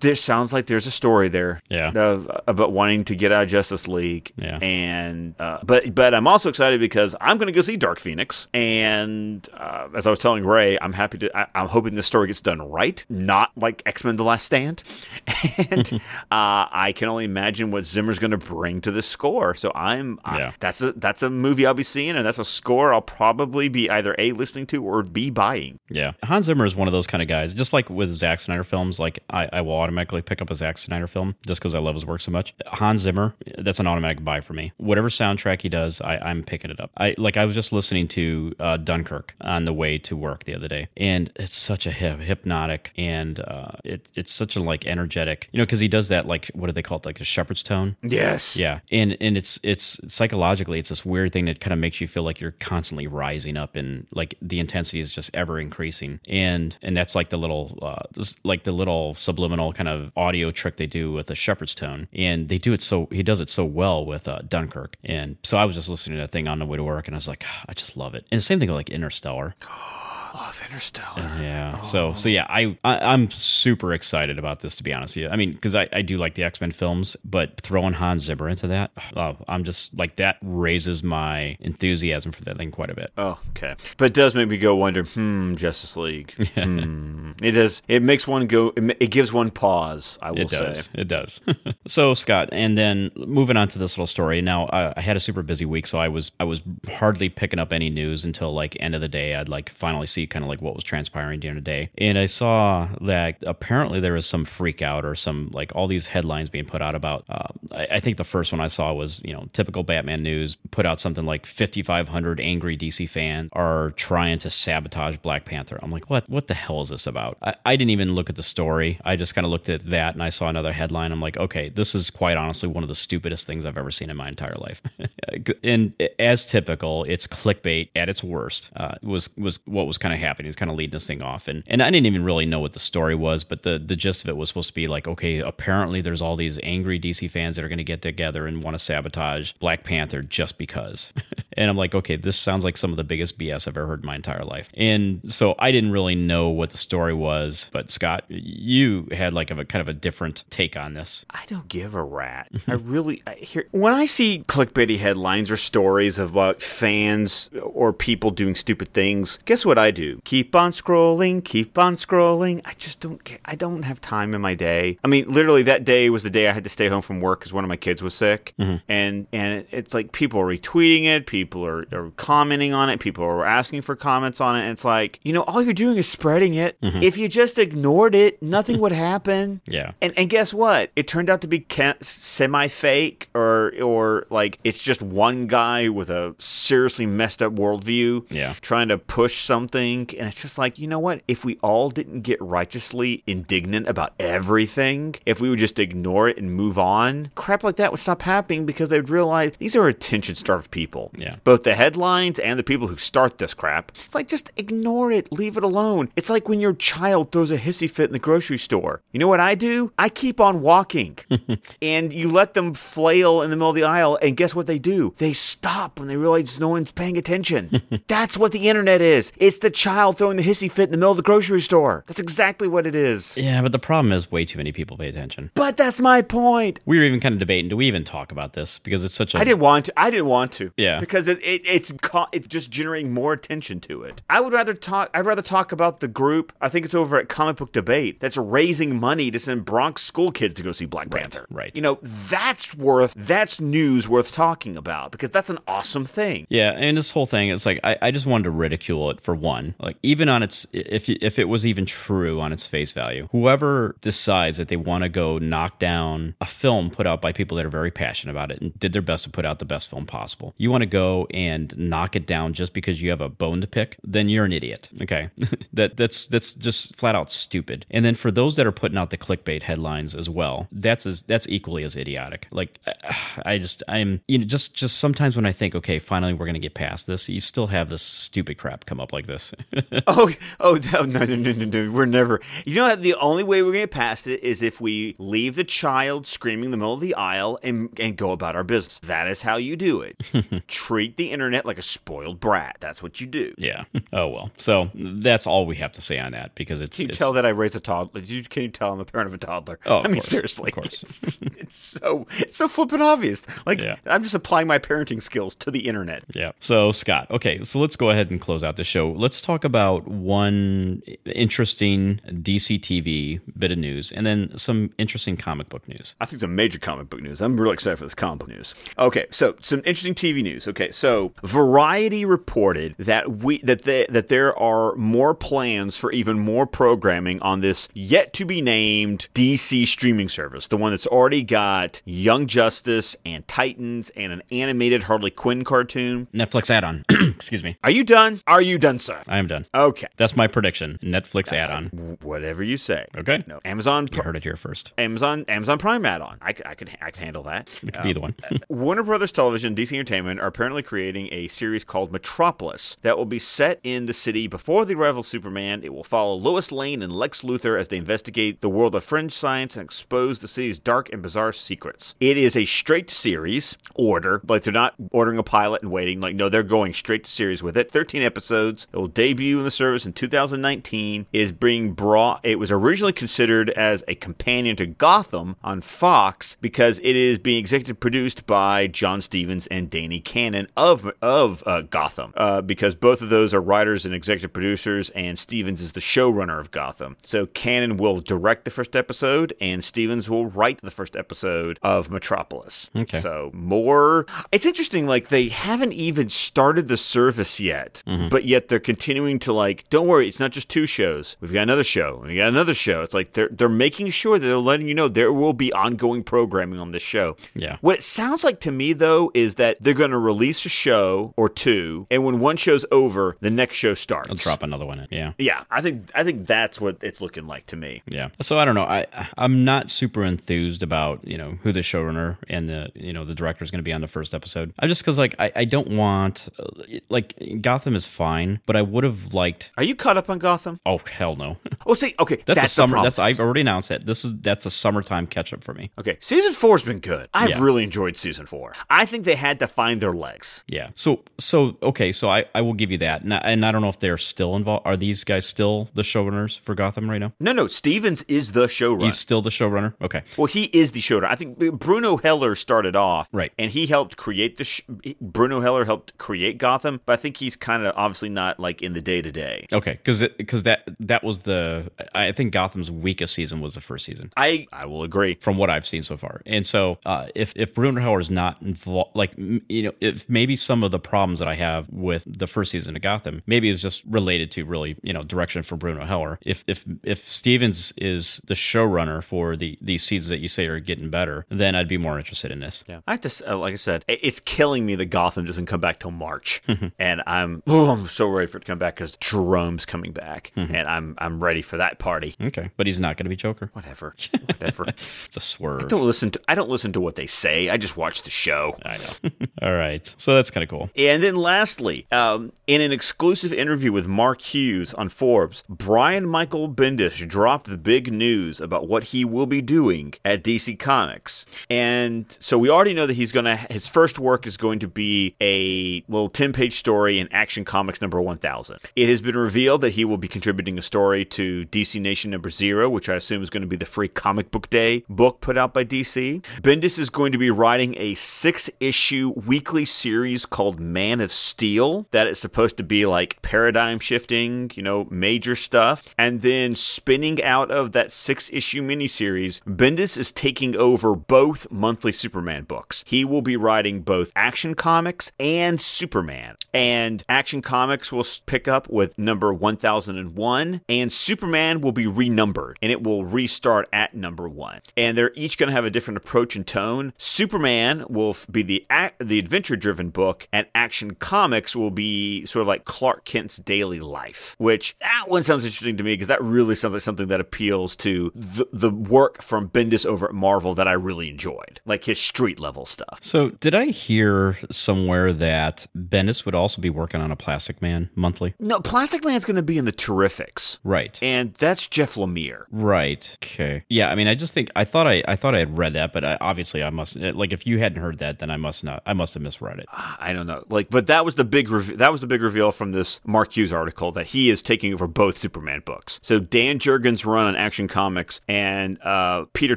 there sounds like there's a story there.
Yeah.
Of, about wanting to get out of Justice League.
Yeah.
And uh, but but I'm also excited because I'm going to go see Dark Phoenix. And uh, as I was telling Ray, I'm happy to. I, I'm hoping this story gets done right, not like X Men: The Last Stand. And uh, I can only imagine what Zimmer's going to bring to the score. So I'm. I-
Yeah.
that's a that's a movie I'll be seeing, and that's a score I'll probably be either a listening to or b buying.
Yeah. Hans Zimmer is one of those kind of guys, just like with Zack Snyder films. Like, I, I will automatically pick up a Zack Snyder film just because I love his work so much. Hans Zimmer, that's an automatic buy for me. Whatever soundtrack he does, I, I'm picking it up. I like I was just listening to uh, Dunkirk on the way to work the other day, and it's such a hip, hypnotic and uh, it, it's such a like energetic, you know, because he does that like what do they call it, like the Shepard's tone.
Yes.
Yeah, and and it's it's psychologically it's this weird thing that kind of makes you feel like you're constantly rising up and like the intensity is just ever increasing, and and that's like the little uh, just like the little subliminal kind of audio trick they do with the Shepard's tone, and they do it so he does it so well with uh, Dunkirk, and so I was just listening to that thing on the way to work, and I was like, "Ah, I just love it, and the same thing with like Interstellar.
Love Interstellar.
Yeah. So so yeah, I, I I'm super excited about this to be honest with you. I mean, because I, I do like the X Men films, but throwing Hans Zimmer into that, oh, I'm just like that raises my enthusiasm for that thing quite a bit.
Oh, okay. But it does make me go wonder, hmm, Justice League. hmm. It does. It makes one go, it, it gives one pause, I will
It
say.
does. It does. so Scott, and then moving on to this little story. Now I, I had a super busy week, so I was I was hardly picking up any news until like end of the day. I'd like finally see kind of like what was transpiring during the day, and I saw that apparently there was some freak out or some like all these headlines being put out about. Uh, I, I think the first one I saw was you know typical Batman news put out something like 5,500 angry DC fans are trying to sabotage Black Panther. I'm like, what? What the hell is this about? I, I didn't even look at the story. I just kind of looked at that and I saw another headline. I'm like, okay, this is quite honestly one of the stupidest things I've ever seen in my entire life. and as typical, it's clickbait at its worst. Uh, was was what was kind of happening. It's kind of leading this thing off, and and I didn't even really know what the story was, but the the gist of it was supposed to be like, okay, apparently there's all these angry DC fans that are going to get together and want to sabotage Black Panther just because. and I'm like, okay, this sounds like some of the biggest BS I've ever heard in my entire life. And so I didn't really know what the story was, but Scott, you had like a kind of a different take on this.
I don't give a rat. I really I hear when I see clickbaity headlines or stories about fans or people doing stupid things. Guess what I do? Keep on scrolling, keep on scrolling. I just don't get. I don't have time in my day. I mean, literally that day was the day I had to stay home from work because one of my kids was sick, mm-hmm. and and it's like people are retweeting it, people are, are commenting on it, people are asking for comments on it. And it's like you know, all you're doing is spreading it. Mm-hmm. If you just ignored it, nothing would happen.
Yeah.
And and guess what? It turned out to be semi fake, or or like it's just one guy with a seriously messed up worldview,
Yeah.
trying to push something. And it's just like you know what? If we all didn't get righteously indignant about everything, if we would just ignore it and move on, crap like that would stop happening because they'd realize these are attention starved people.
Yeah.
Both the headlines and the people who start this crap. It's like just ignore it, leave it alone. It's like when your child throws a hissy fit in the grocery store. You know what I do? I keep on walking. and you let them flail in the middle of the aisle, and guess what they do? They stop when they realize no one's paying attention. That's what the internet is. It's the child throwing the hissy fit in the middle of the grocery store. That's exactly what it is.
Yeah, but the problem is way too many people pay attention.
But that's my point.
We were even kind of debating, do we even talk about this? Because it's such a
I didn't want to. I didn't want to.
Yeah.
Because it, it it's co- it's just generating more attention to it. I would rather talk. I'd rather talk about the group. I think it's over at Comic Book Debate that's raising money to send Bronx school kids to go see Black Panther.
right.
You know that's worth that's news worth talking about because that's an awesome thing.
Yeah, and this whole thing, it's like I, I just wanted to ridicule it for one. Like even on its if if it was even true on its face value, whoever decides that they want to go knock down a film put out by people that are very passionate about it and did their best to put out the best film possible, you want to go and knock it down just because you have a bone to pick, then you're an idiot. Okay, that that's that's just flat out stupid. And then for those that are putting out the clickbait headlines as well, that's as that's equally as idiotic. Like I just I'm you know just just sometimes when I think okay, finally we're gonna get past this, you still have this stupid crap come up like this.
Oh, oh no, no, no, no, no! We're never. You know, the only way we're gonna get past it is if we leave the child screaming in the middle of the aisle and and go about our business. That is how you do it. Treat the internet like a spoiled brat. That's what you do.
yeah. Oh well. So that's all we have to say on that because it's
Can you
it's,
tell that I raised a toddler? You, can you tell I'm a parent of a toddler?
Oh,
I mean,
course,
seriously,
of course.
It's, it's so it's so flippin' obvious. Like
Yeah.
I'm just applying my parenting skills to the internet.
Yeah. So Scott, okay, so let's go ahead and close out the show. Let's talk about one interesting DC TV bit of news, and then some interesting comic book news.
I think some major comic book news. I'm really excited for this comic book news. Okay, so some interesting TV news. Okay, so Variety reported that we that they, that there are more plans for even more programming on this yet to be named DC streaming service, the one that's already got Young Justice and Titans and an animated Harley Quinn cartoon.
Netflix add-on. Excuse me.
Are you done? Are you done, sir?
I am done.
Okay.
That's my prediction. Netflix uh, add-on.
Whatever you say.
Okay.
No, Amazon.
You heard it here first.
Amazon Amazon Prime add-on. I, I can I can handle that.
It could be the one.
Warner Brothers Television, DC Entertainment are apparently creating a series called Metropolis that will be set in the city before the arrival of Superman. It will follow Lois Lane and Lex Luthor as they investigate the world of fringe science and expose the city's dark and bizarre secrets. It is a straight series order, like they're not ordering a pilot and waiting. Like no, they're going straight to series with it. 13 episodes. It will debut in the service in 2019. It is being brought. It was originally considered as a companion to Gotham on Fox because it is being executive produced by John Stephens and Danny Cannon of of uh, Gotham. Uh, because both of those are writers and executive producers, and Stephens is the showrunner of Gotham. So Cannon will direct the first episode, and Stephens will write the first episode of Metropolis.
Okay.
So more. It's interesting. Like they haven't even started the service yet, but yet they're continuing to like. Don't worry, it's not just two shows. We've got another show. We got another show. It's like they're they're making sure that they're letting you know there will be ongoing programming on this show.
Yeah.
What it sounds like to me though is that they're going to release a show or two, and when one show's over, the next show starts.
I'll drop another one in. Yeah.
Yeah, I think I think that's what it's looking like to me.
Yeah. So I don't know. I I'm not super enthused about you know who the showrunner and the you know the director is going to be on the first episode. I just because like I, I don't want uh, like Gotham is fine, but I would have liked.
Are you caught up on Gotham?
Oh hell no.
Oh, see, okay,
That's,
that's,
a summer. That's I've already announced that. This is that's a summertime catch up for me.
Okay, season four's been good. I've
Yeah.
really enjoyed season four. I think they had to find their legs.
Yeah. So so okay. So I I will give you that. And I, and I don't know if they're still involved. Are these guys still the showrunners for Gotham right now?
No, no, Stephens is the showrunner.
He's still the showrunner. Okay.
well, he is the showrunner. I think Bruno Heller started off,
Right.
and he helped create the. Sh- Bruno Heller helped create Gotham, but I think he's kind of obviously not like in the day to day.
Okay, because because that that was the I think Gotham's weakest season was the first season.
I I will agree.
from what I've seen so far. And so, uh, if if Bruno Heller is not involved, like you know, if maybe some of the problems that I have with the first season of Gotham, maybe it's just related to really you know direction for Bruno Heller. If if if Stephens is the showrunner for the these seasons that you say are getting better, then I'd be more interested in this.
Yeah, I have to. Uh, like I said, it's killing me that Gotham doesn't come back till March, and I'm oh, I'm so ready for it to come back because Jerome's coming back, and I'm I'm ready for that party.
Okay, but he's not going to be Joker.
Whatever, whatever.
It's a swerve.
don't listen to. I don't listen to what they say. I just watch the show.
I know. All right, so that's kind of cool.
And then lastly, um, in an exclusive interview with Mark Hughes on Forbes, Brian Michael Bendis dropped the big news about what he will be doing at DC Comics. And so we already know that he's going to, his first work is going to be a little 10 page story in Action Comics number 1000. It has been revealed that he will be contributing a story to DC Nation number zero, which I assume is going to be the free comic book day book put out by DC. Bendis is going to be writing a six issue weekly series called Man of Steel that is supposed to be like paradigm shifting, you know, major stuff. And then spinning out of that six issue miniseries, Bendis is taking over both monthly Superman books. He will be writing both Action Comics and Superman. And Action Comics will pick up with number 1001, and Superman will be renumbered and it will restart at number one. And they're each going to have a different approach and tone. Superman will be the the adventure driven book, and Action Comics will be sort of like Clark Kent's daily life. Which that one sounds interesting to me because that really sounds like something that appeals to the, the work from Bendis over at Marvel that I really enjoyed, like his street level stuff.
So, did I hear somewhere that Bendis would also be working on a Plastic Man monthly?
No, Plastic Man's going to be in the Terrifics,
Right.
and that's Jeff Lemire.
Right. Okay. Yeah. I mean, I just think I thought I I thought I had read that, but I, obviously I must like if you hadn't heard that, then I must not. I must have misread it.
I don't know. Like, but that was the big rev- that was the big reveal from this Mark Hughes article that he is taking over both Superman books. So Dan Jurgens' run on Action Comics and uh, Peter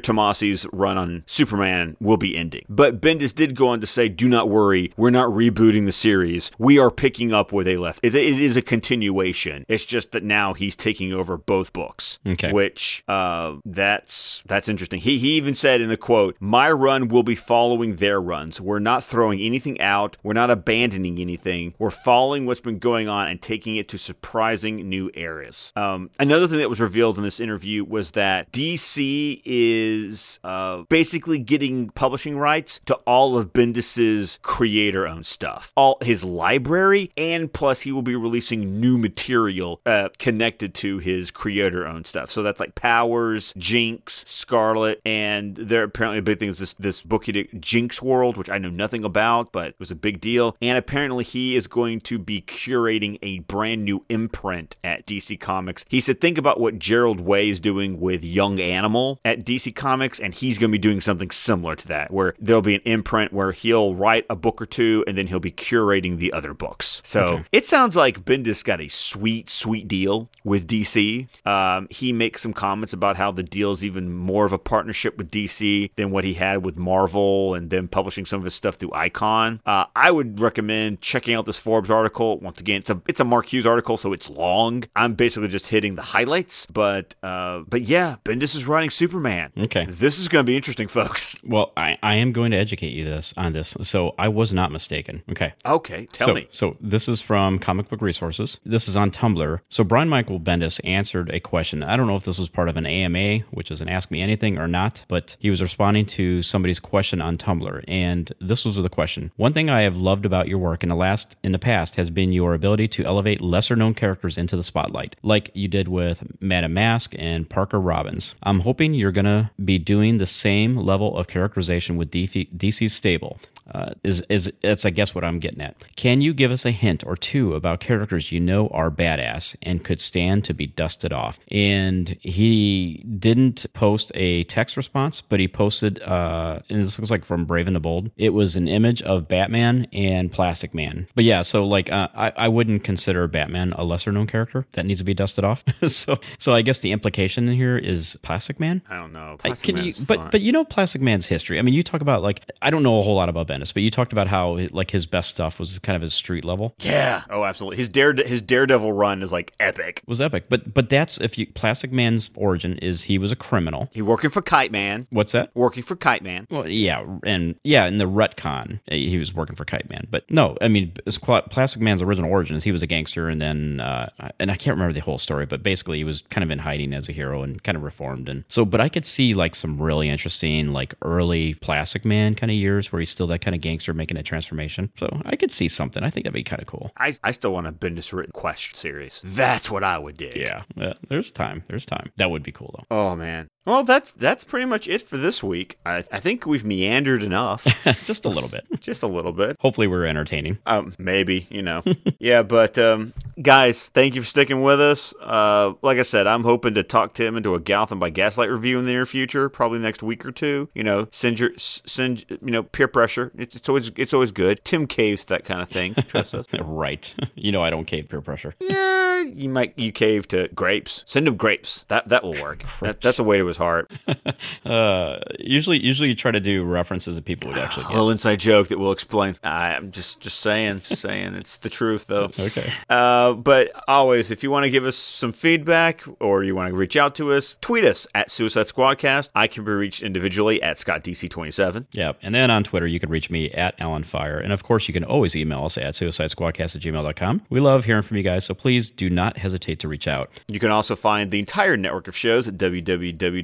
Tomasi's run on Superman will be ending. But Bendis did go on to say, "Do not worry, we're not rebooting the series. We are picking up where they left. It, it is is a continuation. It's just that now he's taking over both books.
Okay.
Which uh, that's that's interesting. He he even said in the quote, "My run will be following their runs. We're not throwing anything out. We're not abandoning anything. We're following what's been going on and taking it to surprising new areas." Um, another thing that was revealed in this interview was that DC is uh, basically getting publishing rights to all of Bendis's creator-owned stuff, all his library, and plus he will be releasing new material uh, connected to his creator-owned stuff. So that's like Powers, Jinx, Scarlet, and there apparently a big thing is this this book Jinx World, which I know nothing about, but was a big deal. And apparently he is going to be curating a brand new imprint at DC Comics. He said, think about what Gerard Way is doing with Young Animal at DC Comics, and he's going to be doing something similar to that, where there'll be an imprint where he'll write a book or two, and then he'll be curating the other books. So
Okay.
it sounds like Bendis got a sweet, sweet deal with DC. Um, he makes some comments about how the deal is even more of a partnership with DC than what he had with Marvel and then publishing some of his stuff through Icon. Uh, I would recommend checking out this Forbes article. Once again, it's a it's a Mark Hughes article, so it's long. I'm basically just hitting the highlights, but uh, but yeah, Bendis is writing Superman.
Okay.
This is going to be interesting, folks.
Well, I, I am going to educate you this on this. So I was not mistaken. Okay.
Okay, tell
so,
me.
So this is from Comic Book Resources. This is on Tumblr. So Brian Michael Bendis answered a question. I don't know if this was part of an AMA, which is an Ask Me Anything or not, but he was responding to somebody's question on Tumblr, and this was the question. One thing I have loved about your work in the last in the past has been your ability to elevate lesser known characters into the spotlight, like you did with Madame Masque and Parker Robbins. I'm hoping you're gonna be doing the same level of characterization with DC, DC's stable uh, is is that's I guess what I'm getting at. Can you give us a hint or two about characters you know are badass and could stand to be dusted off? And he didn't post a text response, but he posted, uh, and this looks like from Brave and the Bold. It was an image of Batman and Plastic Man. But yeah, so like uh, I I wouldn't consider Batman a lesser known character that needs to be dusted off. so so I guess the implication here is Plastic Man.
I don't know.
I-
Plastic
Can
Man
you, but
fine.
but you know Plastic Man's history. I mean, you talk about like I don't know a whole lot about Bendis, but you talked about how like his best stuff was kind of his street level.
yeah. Oh, absolutely. His dare his Daredevil run is like epic.
Was epic, but but that's if you Plastic Man's origin is he was a criminal.
He working for Kite Man.
What's that?
Working for Kite Man.
Well, yeah, and yeah, in the retcon, eh, he was working for Kite Man. But no, I mean, it's quite- Plastic Man's original origin is he was a gangster, and then, uh, and I can't remember the whole story, but basically he was kind of in hiding as a hero and kind of reformed. And so, but I could see like some really interesting, like early Plastic Man kind of years where he's still that kind of gangster making a transformation. So I could see something. I think that'd be kind of cool.
I, I still want a Bendis written Quest series. That's what I would dig.
Yeah, yeah, there's time. There's time. That would be cool though.
Oh man. Well, that's that's pretty much it for this week. I, I think we've meandered enough,
Just a little bit.
just a little bit.
Hopefully, we're entertaining.
Um, maybe you know, yeah. But um, guys, thank you for sticking with us. Uh, like I said, I'm hoping to talk Tim into a Gotham by Gaslight review in the near future, probably next week or two. You know, send your send you know peer pressure. It's, it's always it's always good. Tim caves to that kind of thing. Trust us.
right. You know, I don't cave peer pressure.
Yeah, you might you cave to grapes. Send him grapes. That that will work. That, that's a way to his heart.
Uh, usually, usually you try to do references that people would actually
A
get.
little inside joke that we'll explain. I'm just just saying, just saying. It's the truth though.
Okay.
Uh, but always, if you want to give us some feedback or you want to reach out to us, tweet us at Suicide Squadcast. I can be reached individually at ScottDC27.
Yeah. And then on Twitter, you can reach me at Allenfire. And of course, you can always email us at suicidesquadcast at gmail.com. We love hearing from you guys, so please do not hesitate to reach out.
You can also find the entire network of shows at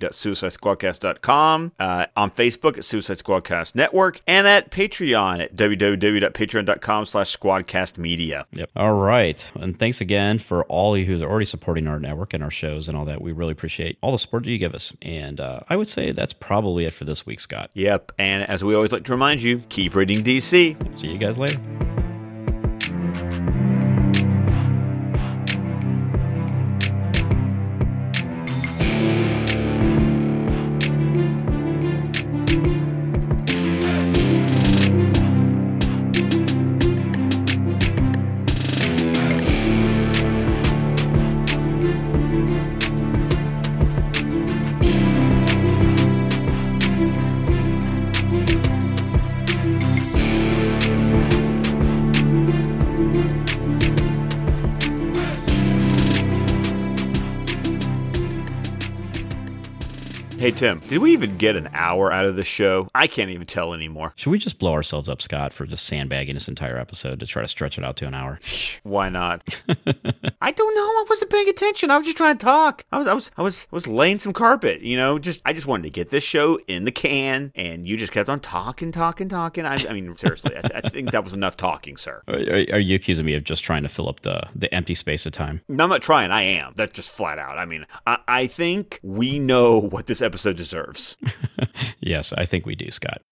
www.suicidesquadcast.com, uh, on Facebook at Suicide Squadcast Network, and at Patreon at www.patreon.com slash squadcastmedia.
Yep. All right. And thanks again for all of you who's already supporting our network and our shows and all that. We really appreciate all the support that you give us. And uh, I would say that's probably it for this week, Scott.
Yep, and as we always like to remind you, keep reading DC.
See you guys later.
Tim, did we even get an hour out of the show? I can't even tell anymore.
Should we just blow ourselves up, Scott, for just sandbagging this entire episode to try to stretch it out to an hour?
Why not? I don't know. I wasn't paying attention. I was just trying to talk. I was, I was, I was, I was laying some carpet. You know, just I just wanted to get this show in the can, and you just kept on talking, talking, talking. I, I mean, seriously, I, I think that was enough talking, sir.
Are, are, you accusing me of just trying to fill up the, the empty space of time?
No, I'm not trying. I am. That's just flat out. I mean, I, I think we know what this episode deserves.
yes, I think we do, Scott.